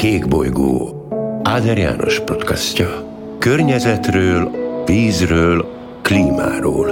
Kékbolygó Áder János podcastja. Környezetről, vízről, klímáról.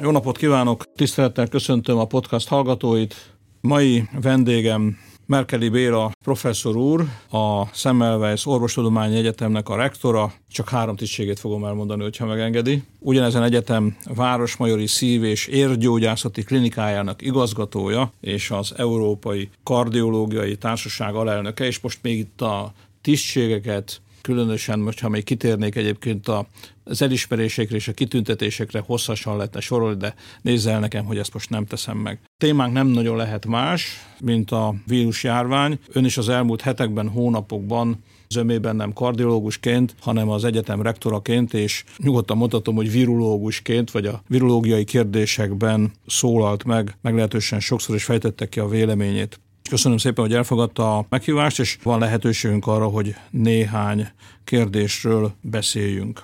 Jó napot kívánok! Tisztelettel köszöntöm a podcast hallgatóit. Mai vendégem Merkeli Béla professzor úr, a Semmelweis Orvostudományi Egyetemnek a rektora, csak három tisztségét fogom elmondani, hogyha megengedi. Ugyanezen egyetem Városmajori Szív- és Érgyógyászati Klinikájának igazgatója, és az Európai Kardiológiai Társaság alelnöke, és most még itt a tisztségeket különösen most, ha még kitérnék egyébként a, az elismerésekre és a kitüntetésekre hosszasan lehetne sorolni, de nézze el nekem, hogy ezt most nem teszem meg. A témánk nem nagyon lehet más, mint a vírusjárvány. Ön is az elmúlt hetekben, hónapokban zömében nem kardiológusként, hanem az egyetem rektoraként, és nyugodtan mondhatom, hogy virológusként, vagy a virológiai kérdésekben szólalt meg, meglehetősen sokszor is fejtette ki a véleményét. Köszönöm szépen, hogy elfogadta a meghívást, és van lehetőségünk arra, hogy néhány kérdésről beszéljünk.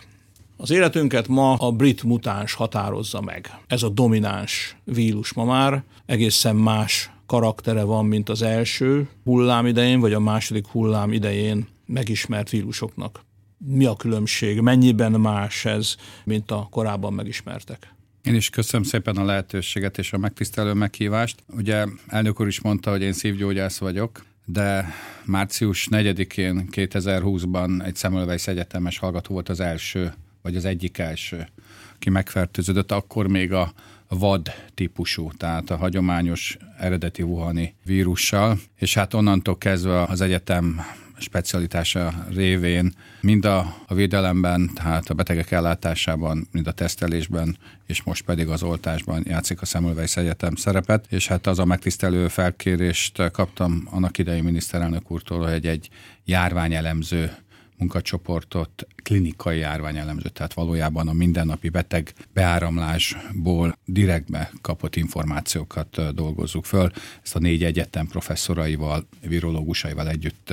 Az életünket ma a brit mutáns határozza meg. Ez a domináns vírus ma már egészen más karaktere van, mint az első hullám idején, vagy a második hullám idején megismert vírusoknak. Mi a különbség? Mennyiben más ez, mint a korábban megismertek? Én is köszönöm szépen a lehetőséget és a megtisztelő meghívást. Ugye elnök úr is mondta, hogy én szívgyógyász vagyok, de március 4-én 2020-ban egy Semmelweis egyetemes hallgató volt az első, vagy az egyik első, aki megfertőződött, akkor még a vad típusú, tehát a hagyományos eredeti wuhani vírussal, és hát onnantól kezdve az egyetem specialitása révén mind a, a védelemben, tehát a betegek ellátásában, mind a tesztelésben, és most pedig az oltásban játszik a Semmelweis Egyetem szerepet, és hát az a megtisztelő felkérést kaptam annak idei miniszterelnök úrtól, hogy egy járványelemző munkacsoportot klinikai járványelemző, tehát valójában a mindennapi beteg beáramlásból direktbe kapott információkat dolgozzuk föl. Ezt a négy egyetem professzoraival, virológusaival együtt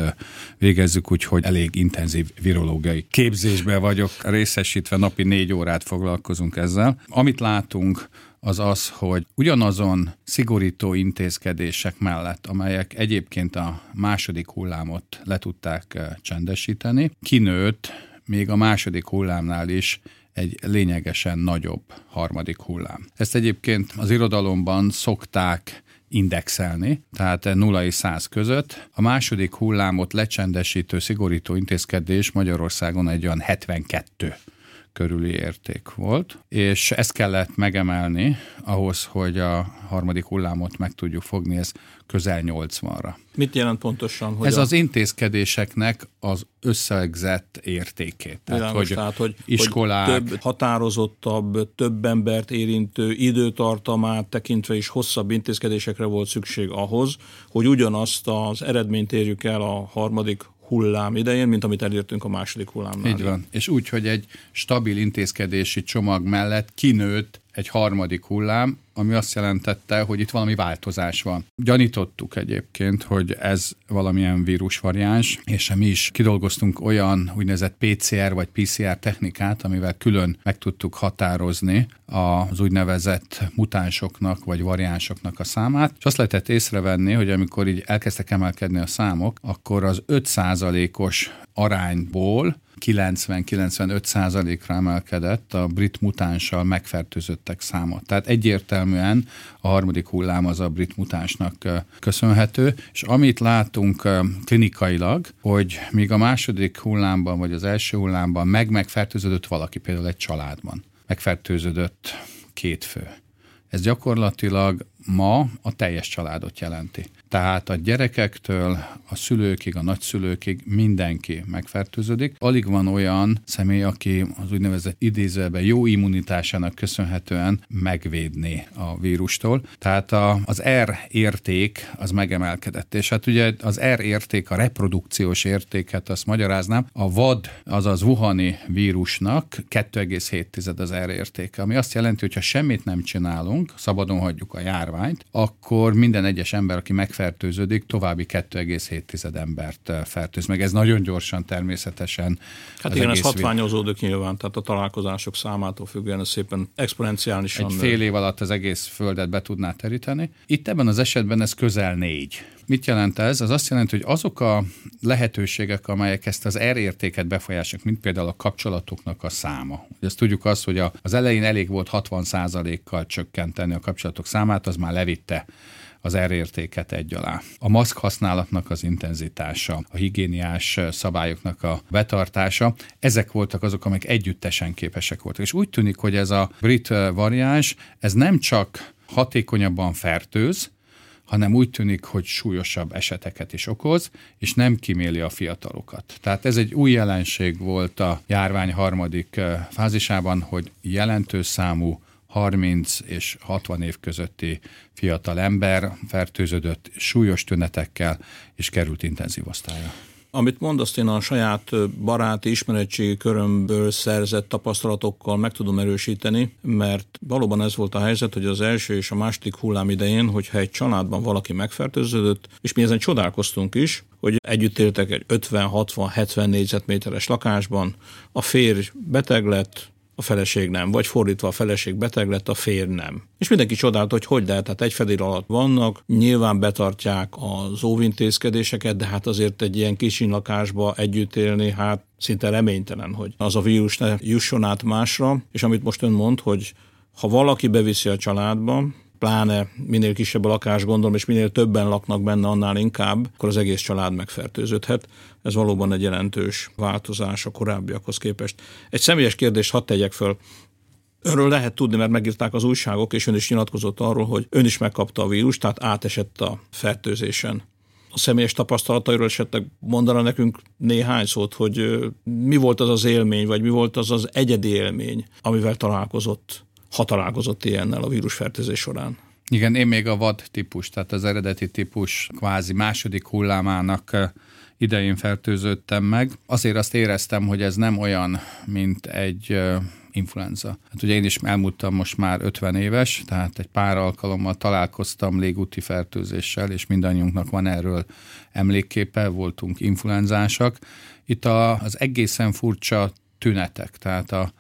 végezzük, úgyhogy elég intenzív virológiai képzésbe vagyok részesítve, napi négy órát foglalkozunk ezzel. Amit látunk, az az, hogy ugyanazon szigorító intézkedések mellett, amelyek egyébként a második hullámot le tudták eh, csendesíteni, kinőtt még a második hullámnál is egy lényegesen nagyobb harmadik hullám. Ezt egyébként az irodalomban szokták indexelni, tehát 0 és 100 között. A második hullámot lecsendesítő, szigorító intézkedés Magyarországon egy olyan 72 körüli érték volt, és ezt kellett megemelni ahhoz, hogy a harmadik hullámot meg tudjuk fogni, ez közel 80-ra. Mit jelent pontosan? Hogy ez a... az intézkedéseknek az összegzett értékét. Tehát, Világos, hogy, tehát, hogy iskolák... Hogy több határozottabb, több embert érintő időtartamát tekintve is hosszabb intézkedésekre volt szükség ahhoz, hogy ugyanazt az eredményt érjük el a harmadik hullám idején, mint amit elértünk a második hullámnál. Így van. És úgy, hogy egy stabil intézkedési csomag mellett kinőtt egy harmadik hullám, ami azt jelentette, hogy itt valami változás van. Gyanítottuk egyébként, hogy ez valamilyen vírusvariáns, és mi is kidolgoztunk olyan úgynevezett PCR vagy PCR technikát, amivel külön meg tudtuk határozni az úgynevezett mutánsoknak vagy variánsoknak a számát, és azt lehetett észrevenni, hogy amikor így elkezdtek emelkedni a számok, akkor az 5%-os arányból 90-95 százalékra emelkedett a brit mutánssal megfertőzöttek száma. Tehát egyértelműen a harmadik hullám az a brit mutánsnak köszönhető, és amit látunk klinikailag, hogy míg a második hullámban vagy az első hullámban meg-megfertőződött valaki, például egy családban, megfertőződött két fő. Ez gyakorlatilag ma a teljes családot jelenti. Tehát a gyerekektől a szülőkig, a nagyszülőkig mindenki megfertőződik. Alig van olyan személy, aki az úgynevezett idézőben jó immunitásának köszönhetően megvédni a vírustól. Tehát a, az R érték az megemelkedett. És hát ugye az R érték, a reprodukciós értéket, azt magyaráznám, a vad, azaz Wuhani vírusnak 2,7 az R értéke, ami azt jelenti, hogy ha semmit nem csinálunk, szabadon hagyjuk a járványt, akkor minden egyes ember, aki meg megfertőződik, további 2,7 embert fertőz meg. Ez nagyon gyorsan természetesen. Hát igen, ez hatványozódik nyilván, tehát a találkozások számától függően ez szépen exponenciálisan. Egy fél év alatt az egész földet be tudná teríteni. Itt ebben az esetben ez közel négy. Mit jelent ez? Az azt jelenti, hogy azok a lehetőségek, amelyek ezt az R értéket befolyásolják, mint például a kapcsolatoknak a száma. Ugye ezt tudjuk azt, hogy az elején elég volt 60%-kal csökkenteni a kapcsolatok számát, az már levitte az R értéket egy alá. A maszk használatnak az intenzitása, a higiéniás szabályoknak a betartása, ezek voltak azok, amik együttesen képesek voltak. És úgy tűnik, hogy ez a brit variáns, ez nem csak hatékonyabban fertőz, hanem úgy tűnik, hogy súlyosabb eseteket is okoz, és nem kiméli a fiatalokat. Tehát ez egy új jelenség volt a járvány harmadik fázisában, hogy jelentős számú 30 és 60 év közötti fiatal ember fertőződött súlyos tünetekkel, és került intenzív osztálya. Amit mondasz, én a saját baráti ismeretségi körömből szerzett tapasztalatokkal meg tudom erősíteni, mert valóban ez volt a helyzet, hogy az első és a második hullám idején, hogyha egy családban valaki megfertőződött, és mi ezen csodálkoztunk is, hogy együtt éltek egy 50-60-70 négyzetméteres lakásban, a férj beteg lett, a feleség nem, vagy fordítva a feleség beteg lett, a férj nem. És mindenki csodált, hogy hogy lehet, tehát egy fedél alatt vannak, nyilván betartják az óvintézkedéseket, de hát azért egy ilyen kis lakásba együtt élni, hát szinte reménytelen, hogy az a vírus ne jusson át másra, és amit most ön mond, hogy ha valaki beviszi a családba, pláne minél kisebb a lakás, gondolom, és minél többen laknak benne, annál inkább, akkor az egész család megfertőződhet. Ez valóban egy jelentős változás a korábbiakhoz képest. Egy személyes kérdést hadd tegyek föl. Önről lehet tudni, mert megírták az újságok, és ön is nyilatkozott arról, hogy ön is megkapta a vírust, tehát átesett a fertőzésen. A személyes tapasztalatairól esetleg mondana nekünk néhány szót, hogy mi volt az az élmény, vagy mi volt az az egyedi élmény, amivel találkozott ha találkozott ilyennel a vírusfertőzés során. Igen, én még a vad típus, tehát az eredeti típus kvázi második hullámának idején fertőződtem meg. Azért azt éreztem, hogy ez nem olyan, mint egy influenza. Hát ugye én is elmúltam most már 50 éves, tehát egy pár alkalommal találkoztam légúti fertőzéssel, és mindannyiunknak van erről emlékképe, voltunk influenzásak. Itt a, az egészen furcsa tünetek, tehát a,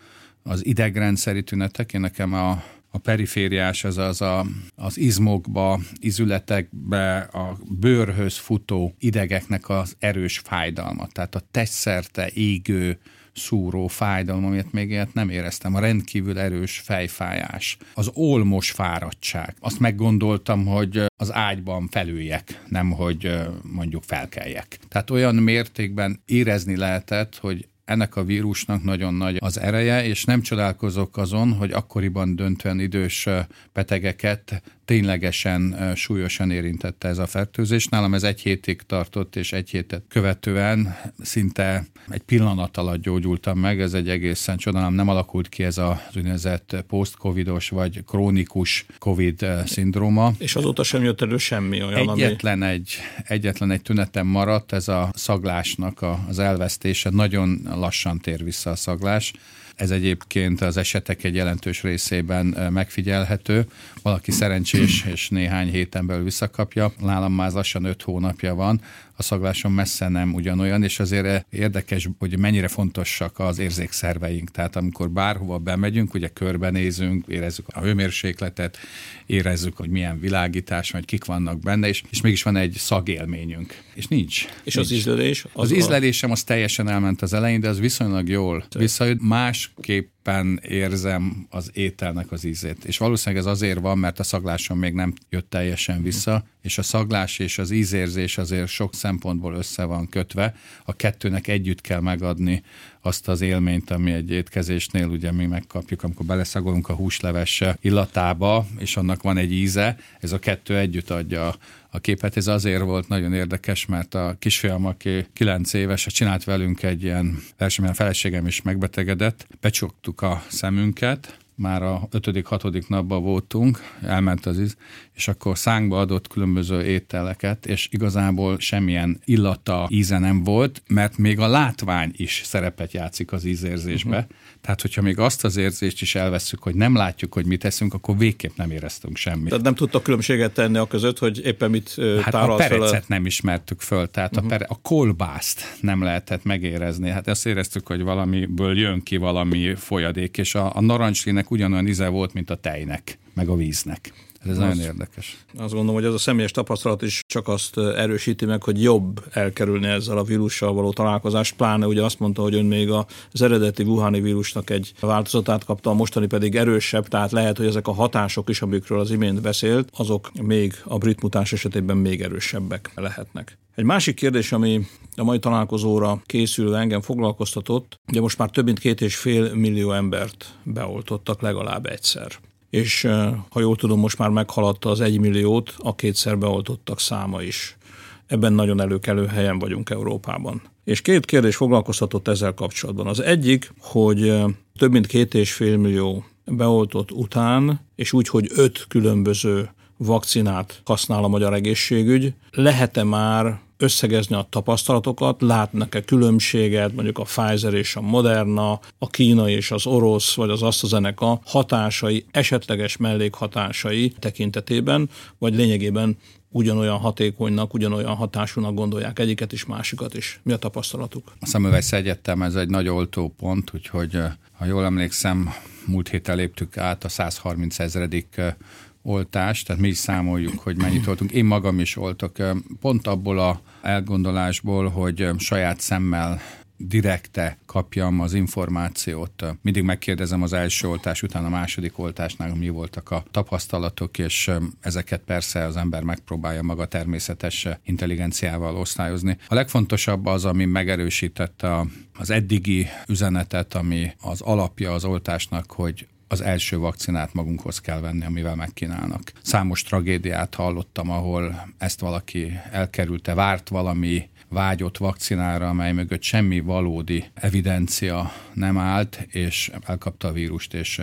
az idegrendszeri tünetek, én nekem a, a perifériás, az az a, az izmokba, izületekbe, a bőrhöz futó idegeknek az erős fájdalma. Tehát a testszerte égő, szúró fájdalom, amit még ilyet nem éreztem, a rendkívül erős fejfájás, az olmos fáradtság. Azt meggondoltam, hogy az ágyban felüljek, nem hogy mondjuk felkeljek. Tehát olyan mértékben érezni lehetett, hogy ennek a vírusnak nagyon nagy az ereje, és nem csodálkozok azon, hogy akkoriban döntően idős betegeket ténylegesen súlyosan érintette ez a fertőzés. Nálam ez egy hétig tartott, és egy hétet követően szinte egy pillanat alatt gyógyultam meg. Ez egy egészen csodálom, nem alakult ki ez az úgynevezett post-covidos vagy krónikus covid szindróma. És azóta sem jött elő semmi olyan, egyetlen ami... egy, egyetlen egy tünetem maradt, ez a szaglásnak az elvesztése. Nagyon lassan tér vissza a szaglás. Ez egyébként az esetek egy jelentős részében megfigyelhető. Valaki szerencsés és néhány héten belül visszakapja. Nálam már lassan öt hónapja van, a szagláson messze nem ugyanolyan, és azért érdekes, hogy mennyire fontosak az érzékszerveink. Tehát amikor bárhova bemegyünk, ugye körbenézünk, érezzük a hőmérsékletet, érezzük, hogy milyen világítás, vagy kik vannak benne, és, és mégis van egy szagélményünk. És nincs. És nincs. az ízlelés? Az, az ízlelésem az teljesen elment az elején, de az viszonylag jól visszajött. Másképp éppen érzem az ételnek az ízét. És valószínűleg ez azért van, mert a szaglásom még nem jött teljesen vissza, és a szaglás és az ízérzés azért sok szempontból össze van kötve. A kettőnek együtt kell megadni azt az élményt, ami egy étkezésnél ugye mi megkapjuk, amikor beleszagolunk a húsleves illatába, és annak van egy íze, ez a kettő együtt adja a képet. Ez azért volt nagyon érdekes, mert a kisfiam, aki 9 éves, csinált velünk egy ilyen versenyt, a feleségem is megbetegedett, becsuktuk a szemünket, már a ötödik, hatodik napban voltunk, elment az íz, és akkor szánkba adott különböző ételeket, és igazából semmilyen illata, íze nem volt, mert még a látvány is szerepet játszik az ízérzésbe. Uh-huh. Tehát, hogyha még azt az érzést is elveszük, hogy nem látjuk, hogy mit teszünk, akkor végképp nem éreztünk semmit. Tehát nem tudtak különbséget tenni a között, hogy éppen mit hát a perecet fel. nem ismertük föl, tehát uh-huh. a, pere, a kolbászt nem lehetett megérezni. Hát ezt éreztük, hogy valamiből jön ki valami folyadék, és a, a narancslinek ugyanolyan íze volt, mint a tejnek, meg a víznek. Ez az, nagyon érdekes. Azt gondolom, hogy ez a személyes tapasztalat is csak azt erősíti meg, hogy jobb elkerülni ezzel a vírussal való találkozást, pláne ugye azt mondta, hogy ön még az eredeti Wuhani vírusnak egy változatát kapta, a mostani pedig erősebb, tehát lehet, hogy ezek a hatások is, amikről az imént beszélt, azok még a brit mutáns esetében még erősebbek lehetnek. Egy másik kérdés, ami a mai találkozóra készülve engem foglalkoztatott, ugye most már több mint két és fél millió embert beoltottak legalább egyszer és ha jól tudom, most már meghaladta az egymilliót a kétszer beoltottak száma is. Ebben nagyon előkelő helyen vagyunk Európában. És két kérdés foglalkoztatott ezzel kapcsolatban. Az egyik, hogy több mint két és fél millió beoltott után, és úgy, hogy öt különböző vakcinát használ a magyar egészségügy, lehet-e már összegezni a tapasztalatokat, látnak-e különbséget mondjuk a Pfizer és a Moderna, a Kína és az orosz vagy az AstraZeneca hatásai, esetleges mellékhatásai tekintetében, vagy lényegében ugyanolyan hatékonynak, ugyanolyan hatásúnak gondolják egyiket is, másikat is. Mi a tapasztalatuk? A Szemövesz Egyetem ez egy nagy oltó pont, úgyhogy ha jól emlékszem, múlt héten léptük át a 130 ezredik oltást, tehát mi is számoljuk, hogy mennyit oltunk. Én magam is oltok, pont abból a elgondolásból, hogy saját szemmel direkte kapjam az információt. Mindig megkérdezem az első oltás után a második oltásnál, mi voltak a tapasztalatok, és ezeket persze az ember megpróbálja maga természetes intelligenciával osztályozni. A legfontosabb az, ami megerősítette az eddigi üzenetet, ami az alapja az oltásnak, hogy az első vakcinát magunkhoz kell venni, amivel megkínálnak. Számos tragédiát hallottam, ahol ezt valaki elkerülte, várt valami vágyott vakcinára, amely mögött semmi valódi evidencia nem állt, és elkapta a vírust, és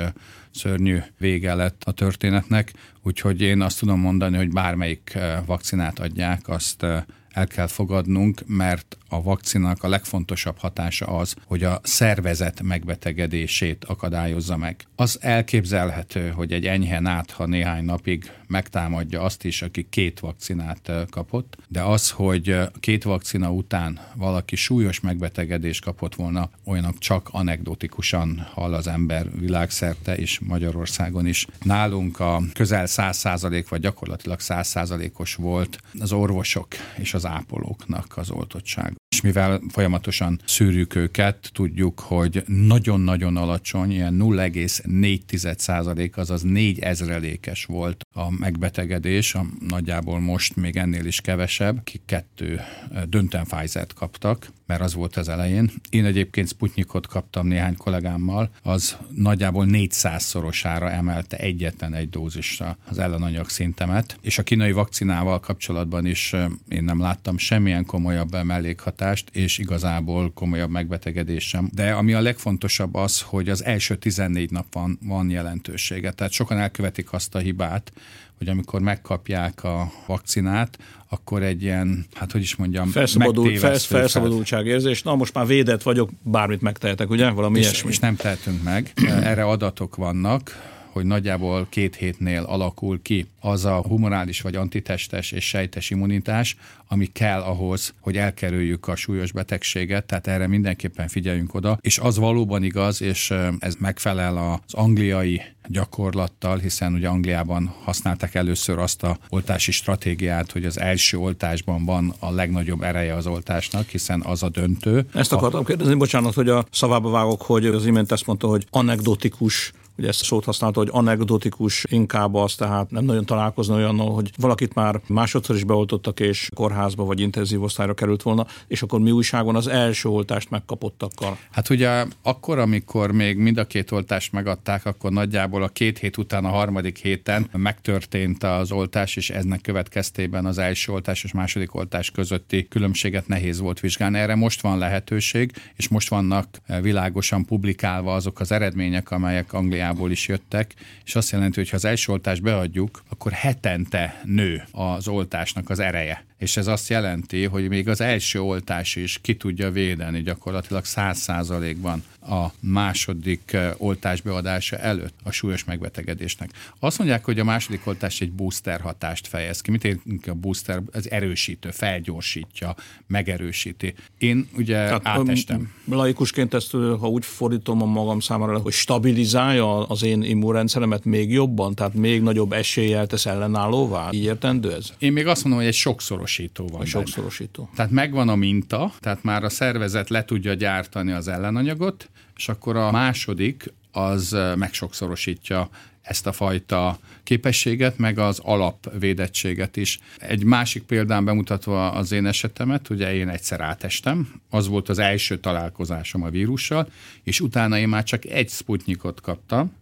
szörnyű vége lett a történetnek. Úgyhogy én azt tudom mondani, hogy bármelyik vakcinát adják, azt el kell fogadnunk, mert a vakcinak a legfontosabb hatása az, hogy a szervezet megbetegedését akadályozza meg. Az elképzelhető, hogy egy enyhe nátha néhány napig megtámadja azt is, aki két vakcinát kapott, de az, hogy két vakcina után valaki súlyos megbetegedést kapott volna, olyanok csak anekdotikusan hall az ember világszerte és Magyarországon is. Nálunk a közel 100% vagy gyakorlatilag 100%-os volt az orvosok és az ápolóknak az oltottság és mivel folyamatosan szűrjük őket, tudjuk, hogy nagyon-nagyon alacsony, ilyen 0,4 százalék, azaz 4 ezrelékes volt a megbetegedés, a, nagyjából most még ennél is kevesebb, ki kettő döntően Pfizer-t kaptak, mert az volt az elején. Én egyébként Sputnikot kaptam néhány kollégámmal, az nagyjából 400-szorosára emelte egyetlen egy dózisra az ellenanyag szintemet, és a kínai vakcinával kapcsolatban is én nem láttam semmilyen komolyabb mellékhatást, és igazából komolyabb megbetegedés sem. De ami a legfontosabb az, hogy az első 14 nap van, van jelentősége. Tehát sokan elkövetik azt a hibát, hogy amikor megkapják a vakcinát, akkor egy ilyen, hát hogy is mondjam, Felszabadult, felsz, felszabadultságérzés. Na, most már védett vagyok, bármit megtehetek, ugye? Valami és, ilyesmi. És nem tehetünk meg. Erre adatok vannak, hogy nagyjából két hétnél alakul ki az a humorális vagy antitestes és sejtes immunitás, ami kell ahhoz, hogy elkerüljük a súlyos betegséget, tehát erre mindenképpen figyeljünk oda, és az valóban igaz, és ez megfelel az angliai gyakorlattal, hiszen ugye Angliában használták először azt a oltási stratégiát, hogy az első oltásban van a legnagyobb ereje az oltásnak, hiszen az a döntő. Ezt akartam kérdezni, bocsánat, hogy a szavába vágok, hogy az imént ezt mondta, hogy anekdotikus ugye ezt a szót használta, hogy anekdotikus inkább az, tehát nem nagyon találkozna olyannal, hogy valakit már másodszor is beoltottak, és kórházba vagy intenzív osztályra került volna, és akkor mi újságon az első oltást megkapottakkal? Hát ugye akkor, amikor még mind a két oltást megadták, akkor nagyjából a két hét után a harmadik héten megtörtént az oltás, és eznek következtében az első oltás és második oltás közötti különbséget nehéz volt vizsgálni. Erre most van lehetőség, és most vannak világosan publikálva azok az eredmények, amelyek Angliában Ausztráliából is jöttek, és azt jelenti, hogy ha az első oltást beadjuk, akkor hetente nő az oltásnak az ereje. És ez azt jelenti, hogy még az első oltás is ki tudja védeni gyakorlatilag száz százalékban a második eh, oltás beadása előtt a súlyos megbetegedésnek. Azt mondják, hogy a második oltás egy booster hatást fejez ki. Mit érünk a booster? Ez erősítő, felgyorsítja, megerősíti. Én ugye Tehát, átestem. Laikusként ezt, ha úgy fordítom a magam számára, hogy stabilizálja az én immunrendszeremet még jobban, tehát még nagyobb eséllyel tesz ellenállóvá? Így értendő ez? Én még azt mondom, hogy egy sokszorosító van. A sokszorosító. Tehát megvan a minta, tehát már a szervezet le tudja gyártani az ellenanyagot, és akkor a második az megsokszorosítja ezt a fajta képességet, meg az alapvédettséget is. Egy másik példán bemutatva az én esetemet, ugye én egyszer átestem, az volt az első találkozásom a vírussal, és utána én már csak egy sputnikot kaptam,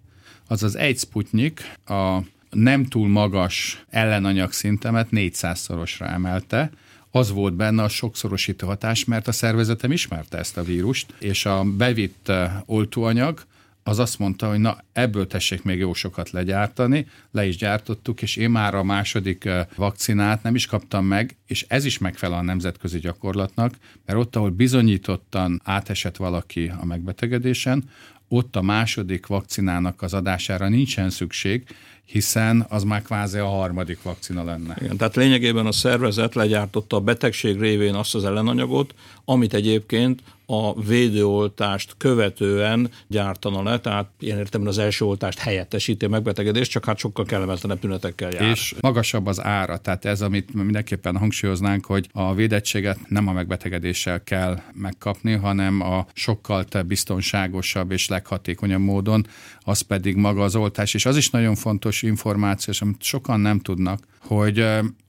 az az egy sputnik a nem túl magas ellenanyag szintemet 400-szorosra emelte, az volt benne a sokszorosító hatás, mert a szervezetem ismerte ezt a vírust, és a bevitt eh, oltóanyag az azt mondta, hogy na ebből tessék még jó sokat legyártani, le is gyártottuk, és én már a második eh, vakcinát nem is kaptam meg, és ez is megfelel a nemzetközi gyakorlatnak, mert ott, ahol bizonyítottan átesett valaki a megbetegedésen, ott a második vakcinának az adására nincsen szükség, hiszen az már kvázi a harmadik vakcina lenne. Igen, tehát lényegében a szervezet legyártotta a betegség révén azt az ellenanyagot, amit egyébként a védőoltást követően gyártana le, tehát ilyen értem az első oltást helyettesíti a megbetegedést, csak hát sokkal kellemetlenebb tünetekkel jár. És magasabb az ára, tehát ez, amit mindenképpen hangsúlyoznánk, hogy a védettséget nem a megbetegedéssel kell megkapni, hanem a sokkal te biztonságosabb és leghatékonyabb módon, az pedig maga az oltás. És az is nagyon fontos információ, és amit sokan nem tudnak, hogy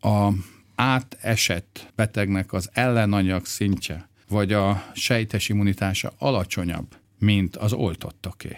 a átesett betegnek az ellenanyag szintje, vagy a sejtes immunitása alacsonyabb, mint az oltottoké.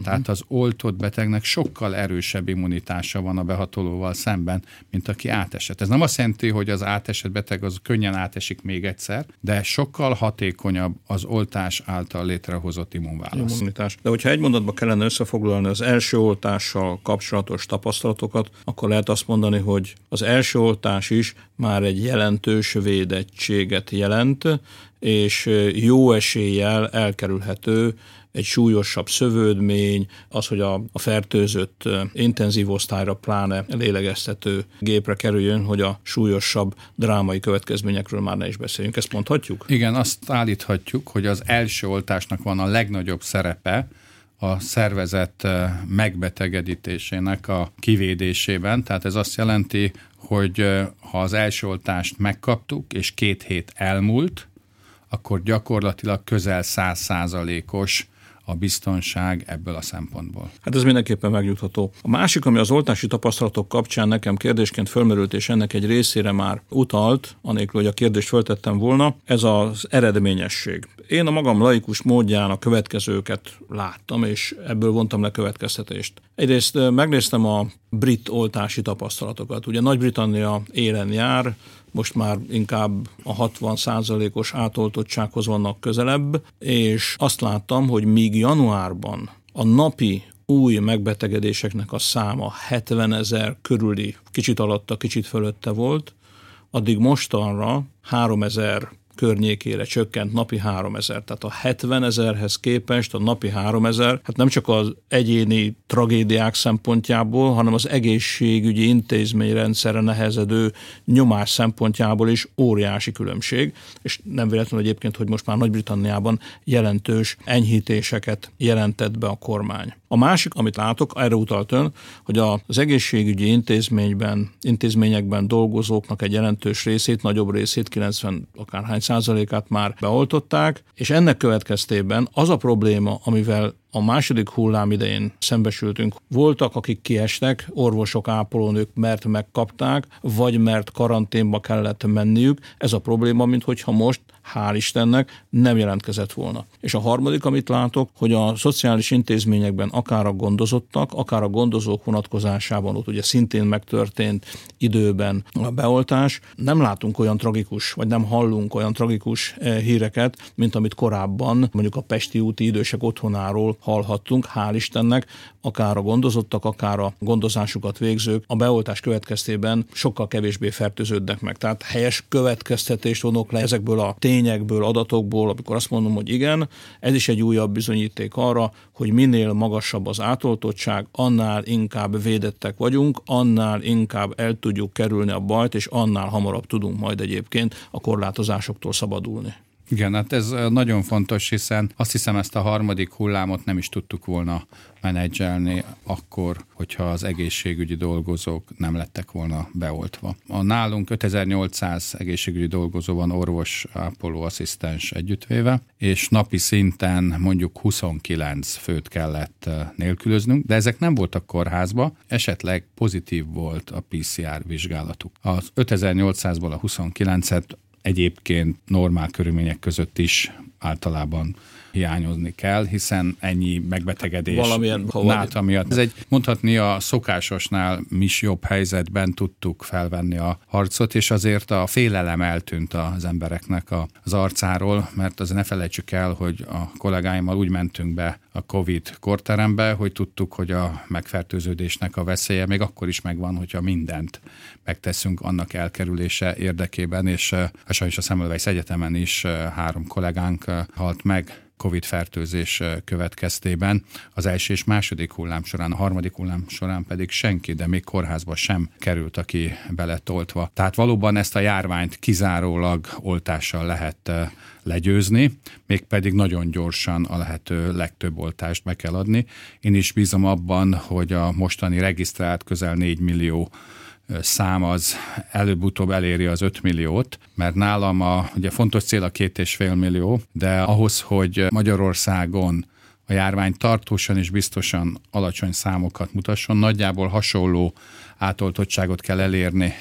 Uh-huh. Tehát az oltott betegnek sokkal erősebb immunitása van a behatolóval szemben, mint aki átesett. Ez nem azt jelenti, hogy az átesett beteg az könnyen átesik még egyszer, de sokkal hatékonyabb az oltás által létrehozott immunválasz. Immunitás. De hogyha egy mondatba kellene összefoglalni az első oltással kapcsolatos tapasztalatokat, akkor lehet azt mondani, hogy az első oltás is már egy jelentős védettséget jelent, és jó eséllyel elkerülhető egy súlyosabb szövődmény, az, hogy a, a fertőzött intenzív osztályra, pláne lélegeztető gépre kerüljön, hogy a súlyosabb drámai következményekről már ne is beszéljünk. Ezt mondhatjuk? Igen, azt állíthatjuk, hogy az első oltásnak van a legnagyobb szerepe, a szervezet megbetegedítésének a kivédésében. Tehát ez azt jelenti, hogy ha az első oltást megkaptuk, és két hét elmúlt, akkor gyakorlatilag közel százszázalékos a biztonság ebből a szempontból. Hát ez mindenképpen megnyugtató. A másik, ami az oltási tapasztalatok kapcsán nekem kérdésként fölmerült, és ennek egy részére már utalt, anélkül, hogy a kérdést föltettem volna, ez az eredményesség. Én a magam laikus módján a következőket láttam, és ebből vontam le következtetést. Egyrészt megnéztem a brit oltási tapasztalatokat. Ugye Nagy-Britannia élen jár, most már inkább a 60 os átoltottsághoz vannak közelebb, és azt láttam, hogy míg januárban a napi új megbetegedéseknek a száma 70 ezer körüli, kicsit alatta, kicsit fölötte volt, addig mostanra 3 ezer környékére csökkent napi 3000. Tehát a 70 ezerhez képest a napi 3000, hát nem csak az egyéni tragédiák szempontjából, hanem az egészségügyi intézményrendszerre nehezedő nyomás szempontjából is óriási különbség, és nem véletlenül egyébként, hogy most már Nagy-Britanniában jelentős enyhítéseket jelentett be a kormány. A másik, amit látok, erre utalt ön, hogy az egészségügyi intézményben, intézményekben dolgozóknak egy jelentős részét, nagyobb részét, 90 akárhány százalékát már beoltották, és ennek következtében az a probléma, amivel a második hullám idején szembesültünk. Voltak, akik kiestek, orvosok, ápolónők, mert megkapták, vagy mert karanténba kellett menniük. Ez a probléma, mint hogyha most hál' Istennek nem jelentkezett volna. És a harmadik, amit látok, hogy a szociális intézményekben akár a gondozottak, akár a gondozók vonatkozásában ott ugye szintén megtörtént időben a beoltás, nem látunk olyan tragikus, vagy nem hallunk olyan tragikus eh, híreket, mint amit korábban mondjuk a Pesti úti idősek otthonáról hallhattunk, hál' Istennek, akár a gondozottak, akár a gondozásukat végzők a beoltás következtében sokkal kevésbé fertőződnek meg. Tehát helyes következtetést vonok le ezekből a tényekből, adatokból, amikor azt mondom, hogy igen, ez is egy újabb bizonyíték arra, hogy minél magasabb az átoltottság, annál inkább védettek vagyunk, annál inkább el tudjuk kerülni a bajt, és annál hamarabb tudunk majd egyébként a korlátozásoktól szabadulni. Igen, hát ez nagyon fontos, hiszen azt hiszem ezt a harmadik hullámot nem is tudtuk volna menedzselni akkor, hogyha az egészségügyi dolgozók nem lettek volna beoltva. A nálunk 5800 egészségügyi dolgozó van orvos, ápoló, asszisztens együttvéve, és napi szinten mondjuk 29 főt kellett nélkülöznünk, de ezek nem voltak kórházba, esetleg pozitív volt a PCR vizsgálatuk. Az 5800-ból a 29-et egyébként normál körülmények között is általában hiányozni kell, hiszen ennyi megbetegedés Valamilyen náta miatt. Ez egy mondhatni a szokásosnál mi is jobb helyzetben tudtuk felvenni a harcot, és azért a félelem eltűnt az embereknek az arcáról, mert azért ne felejtsük el, hogy a kollégáimmal úgy mentünk be a COVID korterembe, hogy tudtuk, hogy a megfertőződésnek a veszélye még akkor is megvan, hogyha mindent megteszünk annak elkerülése érdekében, és a sajnos a Semmelweis Egyetemen is három kollégánk halt meg COVID fertőzés következtében az első és második hullám során, a harmadik hullám során pedig senki, de még kórházba sem került, aki beletoltva. Tehát valóban ezt a járványt kizárólag oltással lehet legyőzni, mégpedig nagyon gyorsan a lehető legtöbb oltást be kell adni. Én is bízom abban, hogy a mostani regisztrált közel 4 millió szám az előbb-utóbb eléri az 5 milliót, mert nálam a ugye fontos cél a két és fél millió, de ahhoz, hogy Magyarországon a járvány tartósan és biztosan alacsony számokat mutasson, nagyjából hasonló átoltottságot kell elérni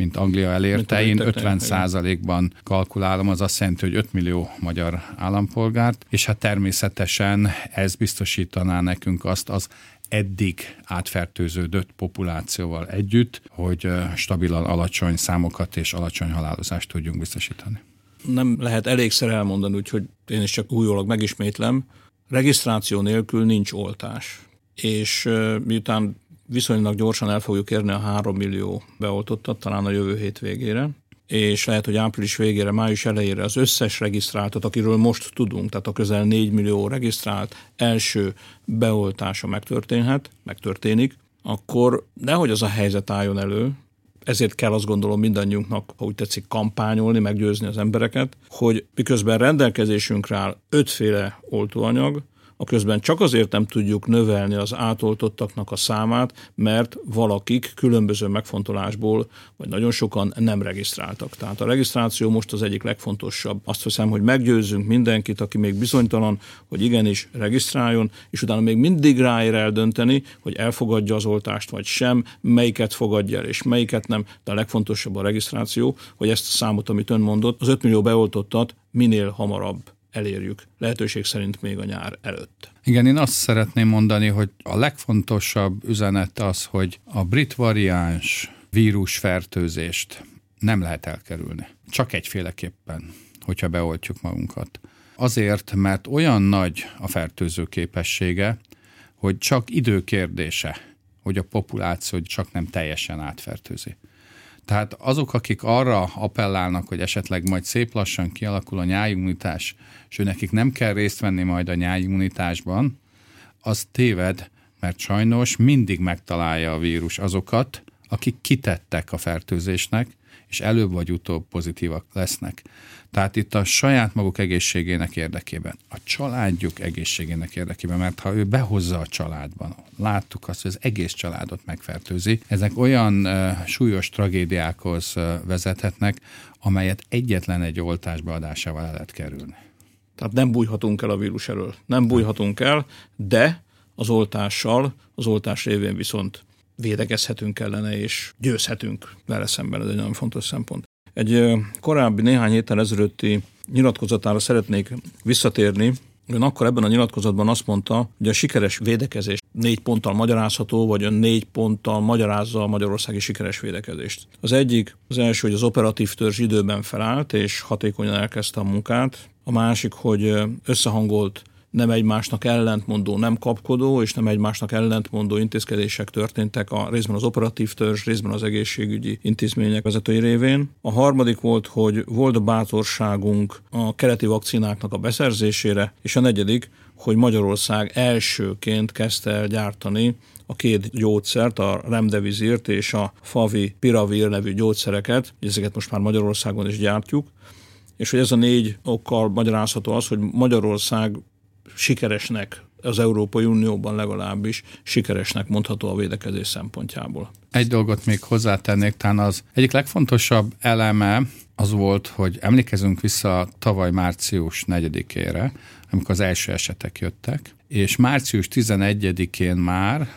mint Anglia elérte. Én 50 százalékban kalkulálom, az azt jelenti, hogy 5 millió magyar állampolgárt, és hát természetesen ez biztosítaná nekünk azt az eddig átfertőződött populációval együtt, hogy stabilan alacsony számokat és alacsony halálozást tudjunk biztosítani. Nem lehet elégszer elmondani, úgyhogy én is csak újólag megismétlem, regisztráció nélkül nincs oltás. És miután viszonylag gyorsan el fogjuk érni a 3 millió beoltottat, talán a jövő hét végére, és lehet, hogy április végére, május elejére az összes regisztráltat, akiről most tudunk, tehát a közel 4 millió regisztrált első beoltása megtörténhet, megtörténik, akkor nehogy az a helyzet álljon elő, ezért kell azt gondolom mindannyiunknak, ha úgy tetszik, kampányolni, meggyőzni az embereket, hogy miközben rendelkezésünkre áll ötféle oltóanyag, a közben csak azért nem tudjuk növelni az átoltottaknak a számát, mert valakik különböző megfontolásból, vagy nagyon sokan nem regisztráltak. Tehát a regisztráció most az egyik legfontosabb. Azt hiszem, hogy meggyőzzünk mindenkit, aki még bizonytalan, hogy igenis regisztráljon, és utána még mindig ráér eldönteni, hogy elfogadja az oltást, vagy sem, melyiket fogadja el, és melyiket nem. De a legfontosabb a regisztráció, hogy ezt a számot, amit ön mondott, az 5 millió beoltottat minél hamarabb elérjük, lehetőség szerint még a nyár előtt. Igen, én azt szeretném mondani, hogy a legfontosabb üzenet az, hogy a brit variáns vírusfertőzést nem lehet elkerülni. Csak egyféleképpen, hogyha beoltjuk magunkat. Azért, mert olyan nagy a fertőző képessége, hogy csak időkérdése, hogy a populáció csak nem teljesen átfertőzi. Tehát azok, akik arra appellálnak, hogy esetleg majd szép lassan kialakul a nyájimmunitás, és ő nekik nem kell részt venni majd a nyájimmunitásban, az téved, mert sajnos mindig megtalálja a vírus azokat, akik kitettek a fertőzésnek, és előbb vagy utóbb pozitívak lesznek. Tehát itt a saját maguk egészségének érdekében, a családjuk egészségének érdekében, mert ha ő behozza a családban, láttuk azt, hogy az egész családot megfertőzi, ezek olyan uh, súlyos tragédiákhoz uh, vezethetnek, amelyet egyetlen egy oltás beadásával el lehet kerülni. Tehát nem bújhatunk el a vírus elől. Nem bújhatunk el, de az oltással, az oltás révén viszont védekezhetünk ellene, és győzhetünk vele szemben, ez egy nagyon fontos szempont. Egy korábbi néhány héttel ezelőtti nyilatkozatára szeretnék visszatérni. Ön akkor ebben a nyilatkozatban azt mondta, hogy a sikeres védekezés négy ponttal magyarázható, vagy ön négy ponttal magyarázza a magyarországi sikeres védekezést. Az egyik, az első, hogy az operatív törzs időben felállt, és hatékonyan elkezdte a munkát. A másik, hogy összehangolt nem egymásnak ellentmondó, nem kapkodó és nem egymásnak ellentmondó intézkedések történtek a részben az operatív törzs, részben az egészségügyi intézmények vezetői révén. A harmadik volt, hogy volt bátorságunk a keleti vakcináknak a beszerzésére, és a negyedik, hogy Magyarország elsőként kezdte el gyártani a két gyógyszert, a remdevizirt és a favi piravir nevű gyógyszereket, ezeket most már Magyarországon is gyártjuk, és hogy ez a négy okkal magyarázható az, hogy Magyarország sikeresnek az Európai Unióban legalábbis sikeresnek mondható a védekezés szempontjából. Egy dolgot még hozzátennék, talán az egyik legfontosabb eleme az volt, hogy emlékezünk vissza tavaly március 4-ére, amikor az első esetek jöttek, és március 11-én már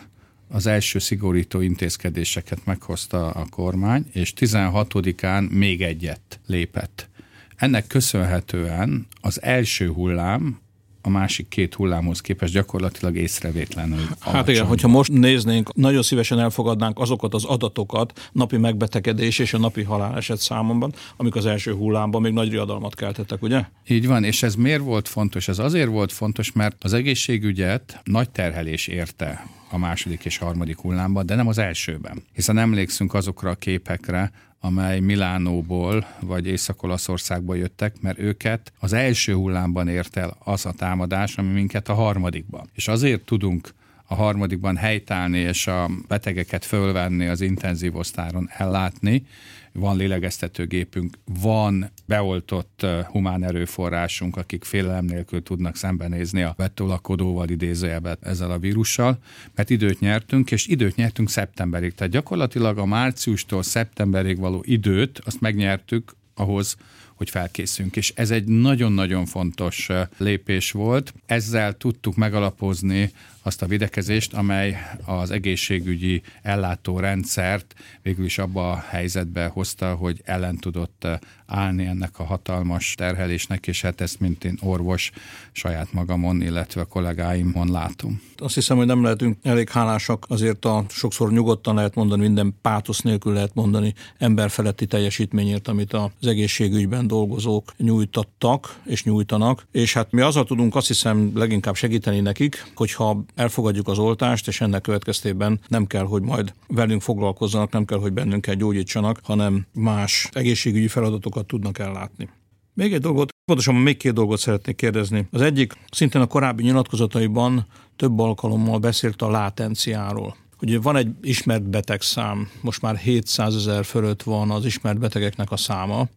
az első szigorító intézkedéseket meghozta a kormány, és 16-án még egyet lépett. Ennek köszönhetően az első hullám a másik két hullámhoz képest gyakorlatilag észrevétlenül. Hát alacsony. igen, hogyha most néznénk, nagyon szívesen elfogadnánk azokat az adatokat napi megbetegedés és a napi haláleset számomban, amik az első hullámban még nagy riadalmat keltettek, ugye? Így van, és ez miért volt fontos? Ez azért volt fontos, mert az egészségügyet nagy terhelés érte a második és harmadik hullámban, de nem az elsőben. Hiszen emlékszünk azokra a képekre, amely Milánóból vagy Észak-Olaszországból jöttek, mert őket az első hullámban ért el az a támadás, ami minket a harmadikban. És azért tudunk a harmadikban helytállni és a betegeket fölvenni az intenzív osztáron ellátni, van lélegeztetőgépünk, van beoltott humán erőforrásunk, akik félelem nélkül tudnak szembenézni a betolakodóval idézőjelben ezzel a vírussal, mert időt nyertünk, és időt nyertünk szeptemberig. Tehát gyakorlatilag a márciustól szeptemberig való időt, azt megnyertük ahhoz, hogy felkészünk. És ez egy nagyon-nagyon fontos lépés volt. Ezzel tudtuk megalapozni azt a videkezést, amely az egészségügyi ellátórendszert végül is abba a helyzetbe hozta, hogy ellen tudott állni ennek a hatalmas terhelésnek, és hát ezt mint én orvos saját magamon, illetve a kollégáimon látom. Azt hiszem, hogy nem lehetünk elég hálásak, azért a sokszor nyugodtan lehet mondani, minden pátosz nélkül lehet mondani emberfeletti teljesítményért, amit az egészségügyben dolgozók nyújtattak és nyújtanak. És hát mi azzal tudunk azt hiszem leginkább segíteni nekik, hogyha elfogadjuk az oltást, és ennek következtében nem kell, hogy majd velünk foglalkozzanak, nem kell, hogy bennünket gyógyítsanak, hanem más egészségügyi feladatokat tudnak ellátni. Még egy dolgot, pontosabban még két dolgot szeretnék kérdezni. Az egyik, szintén a korábbi nyilatkozataiban több alkalommal beszélt a látenciáról. Ugye van egy ismert betegszám, most már 700 ezer fölött van az ismert betegeknek a száma,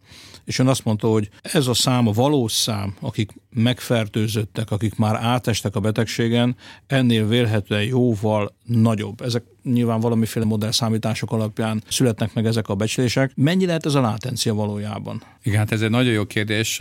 és ön azt mondta, hogy ez a szám, a valós szám, akik megfertőzöttek, akik már átestek a betegségen, ennél vélhetően jóval nagyobb. Ezek nyilván valamiféle modell számítások alapján születnek meg ezek a becslések. Mennyi lehet ez a látencia valójában? Igen, hát ez egy nagyon jó kérdés.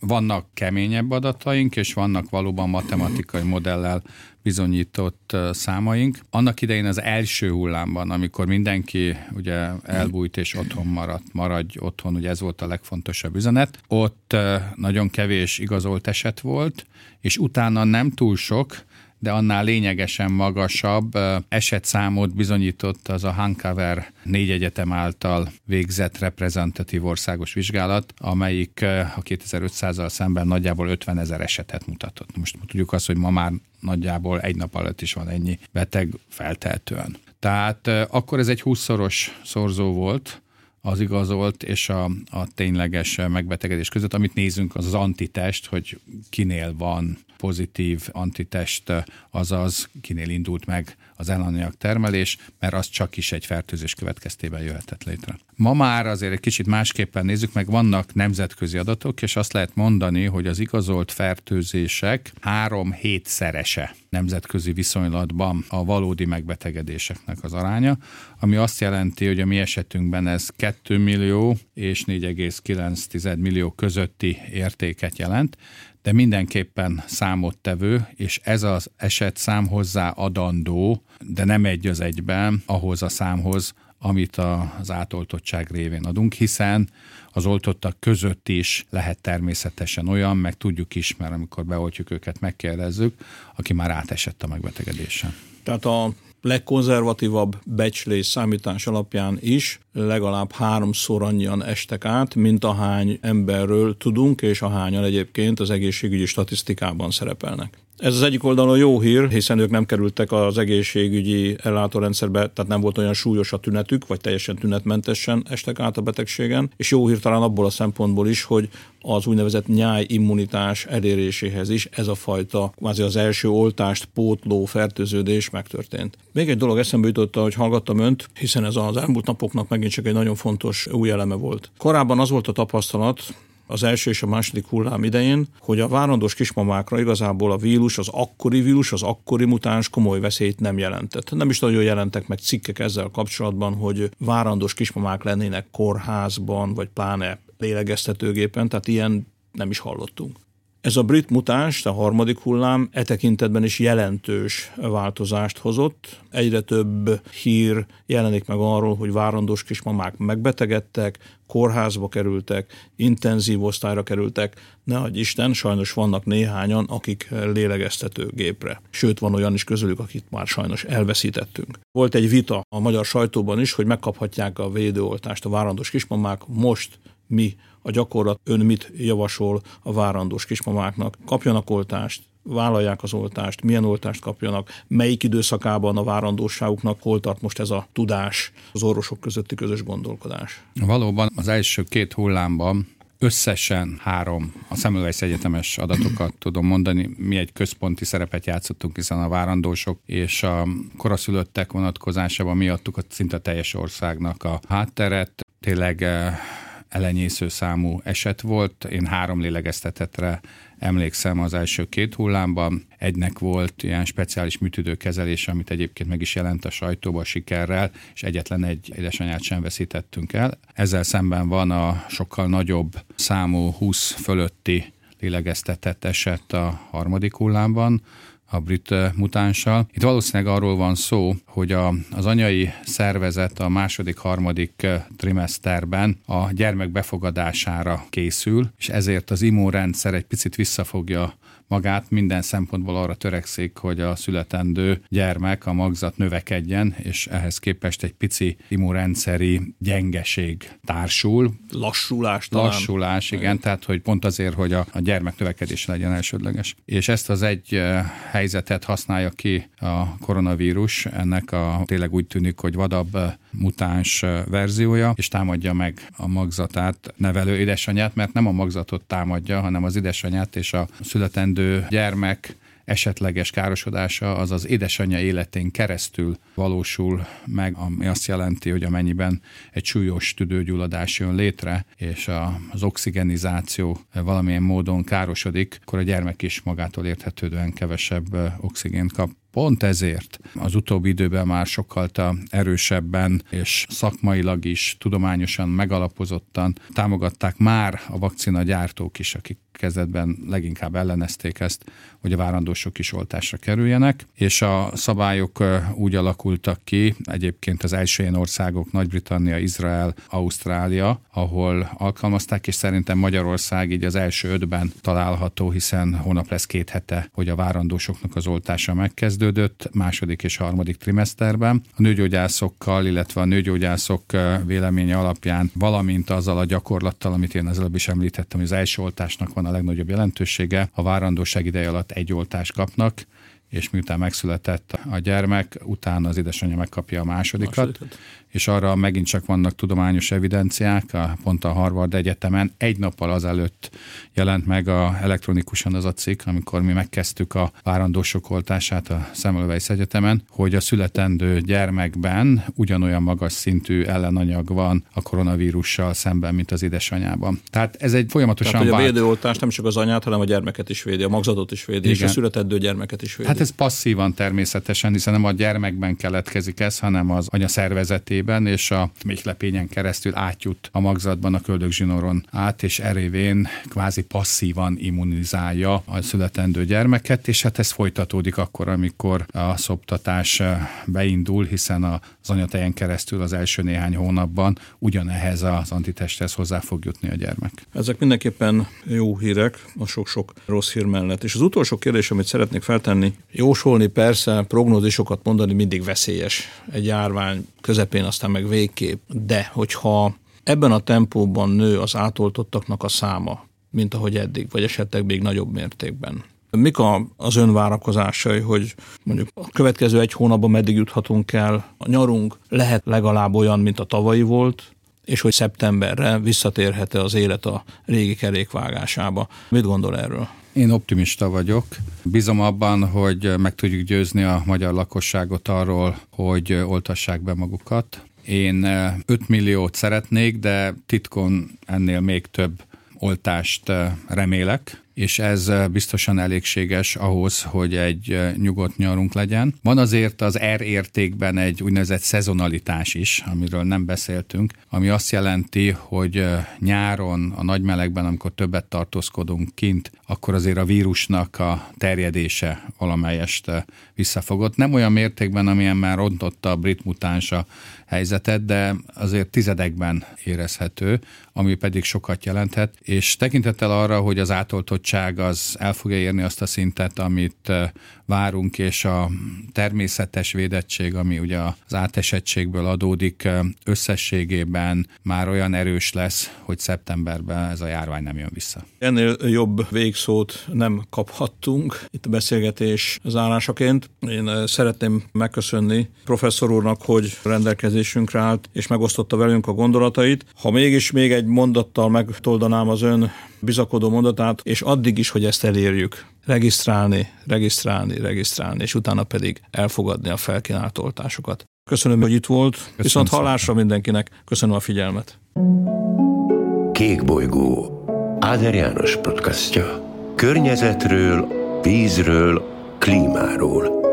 Vannak keményebb adataink, és vannak valóban matematikai modellel bizonyított számaink. Annak idején az első hullámban, amikor mindenki ugye elbújt és otthon maradt, maradj otthon, ugye ez volt a legfontosabb üzenet, ott nagyon kevés igazolt eset volt, és utána nem túl sok, de annál lényegesen magasabb esetszámot bizonyított az a Hancover négy egyetem által végzett reprezentatív országos vizsgálat, amelyik a 2500-al szemben nagyjából 50 ezer esetet mutatott. Most tudjuk azt, hogy ma már nagyjából egy nap alatt is van ennyi beteg feltehetően. Tehát akkor ez egy 20-szoros szorzó volt, az igazolt és a, a tényleges megbetegedés között. Amit nézünk, az az antitest, hogy kinél van pozitív antitest, azaz kinél indult meg az ellenanyag termelés, mert az csak is egy fertőzés következtében jöhetett létre. Ma már azért egy kicsit másképpen nézzük, meg vannak nemzetközi adatok, és azt lehet mondani, hogy az igazolt fertőzések három-hétszerese nemzetközi viszonylatban a valódi megbetegedéseknek az aránya, ami azt jelenti, hogy a mi esetünkben ez 2 millió és 4,9 millió közötti értéket jelent, de mindenképpen számottevő, és ez az esetszám hozzá adandó, de nem egy az egyben ahhoz a számhoz, amit az átoltottság révén adunk, hiszen az oltottak között is lehet természetesen olyan, meg tudjuk is, mert amikor beoltjuk őket, megkérdezzük, aki már átesett a megbetegedésen. Tehát a legkonzervatívabb becslés számítás alapján is legalább háromszor annyian estek át, mint ahány emberről tudunk, és ahányan egyébként az egészségügyi statisztikában szerepelnek. Ez az egyik oldalon jó hír, hiszen ők nem kerültek az egészségügyi ellátórendszerbe, tehát nem volt olyan súlyos a tünetük, vagy teljesen tünetmentesen estek át a betegségen, és jó hír talán abból a szempontból is, hogy az úgynevezett nyáj immunitás eléréséhez is ez a fajta, kvázi az első oltást pótló fertőződés megtörtént. Még egy dolog eszembe jutott, hogy hallgattam önt, hiszen ez az elmúlt napoknak megint csak egy nagyon fontos új eleme volt. Korábban az volt a tapasztalat, az első és a második hullám idején, hogy a várandós kismamákra igazából a vírus, az akkori vírus, az akkori mutáns komoly veszélyt nem jelentett. Nem is nagyon jelentek meg cikkek ezzel kapcsolatban, hogy várandós kismamák lennének kórházban, vagy pláne lélegeztetőgépen, tehát ilyen nem is hallottunk. Ez a brit mutáns, a harmadik hullám e tekintetben is jelentős változást hozott. Egyre több hír jelenik meg arról, hogy várandós kismamák megbetegedtek, kórházba kerültek, intenzív osztályra kerültek, ne adj Isten, sajnos vannak néhányan, akik lélegeztető gépre. Sőt, van olyan is közülük, akit már sajnos elveszítettünk. Volt egy vita a magyar sajtóban is, hogy megkaphatják a védőoltást a várandós kismamák, most mi a gyakorlat, ön mit javasol a várandós kismamáknak? Kapjanak oltást, vállalják az oltást, milyen oltást kapjanak, melyik időszakában a várandóságuknak, hol tart most ez a tudás, az orvosok közötti közös gondolkodás. Valóban az első két hullámban összesen három a Semmelweis egyetemes adatokat tudom mondani. Mi egy központi szerepet játszottunk, hiszen a várandósok és a koraszülöttek vonatkozásában mi adtuk a szinte teljes országnak a hátteret. Tényleg eh, elenyésző számú eset volt. Én három lélegeztetetre emlékszem az első két hullámban. Egynek volt ilyen speciális műtüdőkezelés, amit egyébként meg is jelent a sajtóba sikerrel, és egyetlen egy édesanyát sem veszítettünk el. Ezzel szemben van a sokkal nagyobb számú 20 fölötti lélegeztetett eset a harmadik hullámban, a brit mutánssal. Itt valószínűleg arról van szó, hogy a, az anyai szervezet a második, harmadik eh, trimeszterben a gyermek befogadására készül, és ezért az immunrendszer egy picit visszafogja magát minden szempontból arra törekszik, hogy a születendő gyermek, a magzat növekedjen, és ehhez képest egy pici immunrendszeri gyengeség társul. Lassulás talán. Lassulás, igen, igen. tehát hogy pont azért, hogy a, a gyermek növekedés legyen elsődleges. És ezt az egy eh, helyzetet használja ki a koronavírus, ennek a tényleg úgy tűnik, hogy vadabb eh, mutáns eh, verziója, és támadja meg a magzatát nevelő édesanyját, mert nem a magzatot támadja, hanem az édesanyját és a születendő születendő gyermek esetleges károsodása az az édesanyja életén keresztül valósul meg, ami azt jelenti, hogy amennyiben egy súlyos tüdőgyulladás jön létre, és az oxigenizáció valamilyen módon károsodik, akkor a gyermek is magától érthetődően kevesebb oxigént kap. Pont ezért az utóbbi időben már sokkal erősebben és szakmailag is, tudományosan megalapozottan támogatták már a vakcina gyártók is, akik kezdetben leginkább ellenezték ezt, hogy a várandósok is oltásra kerüljenek, és a szabályok úgy alakultak ki, egyébként az első ilyen országok Nagy-Britannia, Izrael, Ausztrália, ahol alkalmazták, és szerintem Magyarország így az első ötben található, hiszen hónap lesz két hete, hogy a várandósoknak az oltása megkezdődött, második és harmadik trimeszterben. A nőgyógyászokkal, illetve a nőgyógyászok véleménye alapján, valamint azzal a gyakorlattal, amit én az előbb is említettem, hogy az első oltásnak van a legnagyobb jelentősége, a várandóság ideje alatt egy oltást kapnak, és miután megszületett a gyermek, utána az édesanyja megkapja a másodikat. másodikat és arra megint csak vannak tudományos evidenciák, pont a Harvard Egyetemen egy nappal azelőtt jelent meg a, elektronikusan az a cikk, amikor mi megkezdtük a várandósok oltását a Semmelweis Egyetemen, hogy a születendő gyermekben ugyanolyan magas szintű ellenanyag van a koronavírussal szemben, mint az édesanyában. Tehát ez egy folyamatosan Tehát, hogy a védőoltás nem csak az anyát, hanem a gyermeket is védi, a magzatot is védi, Igen. és a születendő gyermeket is védi. Hát ez passzívan természetesen, hiszen nem a gyermekben keletkezik ez, hanem az anya szervezetében és a méhlepényen keresztül átjut a magzatban a köldögzsinoron át, és erévén kvázi passzívan immunizálja a születendő gyermeket, és hát ez folytatódik akkor, amikor a szoptatás beindul, hiszen az anyatejen keresztül az első néhány hónapban ugyanehhez az antitesthez hozzá fog jutni a gyermek. Ezek mindenképpen jó hírek a sok-sok rossz hír mellett. És az utolsó kérdés, amit szeretnék feltenni, jósolni persze, prognózisokat mondani mindig veszélyes. Egy járvány közepén aztán meg végképp. De hogyha ebben a tempóban nő az átoltottaknak a száma, mint ahogy eddig, vagy esetleg még nagyobb mértékben, Mik a, az ön várakozásai, hogy mondjuk a következő egy hónapban meddig juthatunk el? A nyarunk lehet legalább olyan, mint a tavalyi volt, és hogy szeptemberre visszatérhet-e az élet a régi kerékvágásába. Mit gondol erről? Én optimista vagyok. Bízom abban, hogy meg tudjuk győzni a magyar lakosságot arról, hogy oltassák be magukat. Én 5 milliót szeretnék, de titkon ennél még több oltást remélek és ez biztosan elégséges ahhoz, hogy egy nyugodt nyarunk legyen. Van azért az R értékben egy úgynevezett szezonalitás is, amiről nem beszéltünk, ami azt jelenti, hogy nyáron, a nagy melegben, amikor többet tartózkodunk kint, akkor azért a vírusnak a terjedése valamelyest visszafogott. Nem olyan mértékben, amilyen már rontotta a brit mutáns a helyzetet, de azért tizedekben érezhető, ami pedig sokat jelenthet, és tekintettel arra, hogy az átoltottság az el fogja érni azt a szintet, amit várunk, és a természetes védettség, ami ugye az átesettségből adódik, összességében már olyan erős lesz, hogy szeptemberben ez a járvány nem jön vissza. Ennél jobb végszót nem kaphattunk itt a beszélgetés zárásaként. Én szeretném megköszönni professzor úrnak, hogy rendelkezésünkre állt, és megosztotta velünk a gondolatait. Ha mégis még egy mondattal megtoldanám az ön bizakodó mondatát, és addig is, hogy ezt elérjük, regisztrálni, regisztrálni, regisztrálni, és utána pedig elfogadni a felkínált oltásokat. Köszönöm, hogy itt volt, Köszönöm viszont hallásra mindenkinek. Köszönöm a figyelmet. Kék bolygó. Áder János podcastja. Környezetről, vízről, klímáról.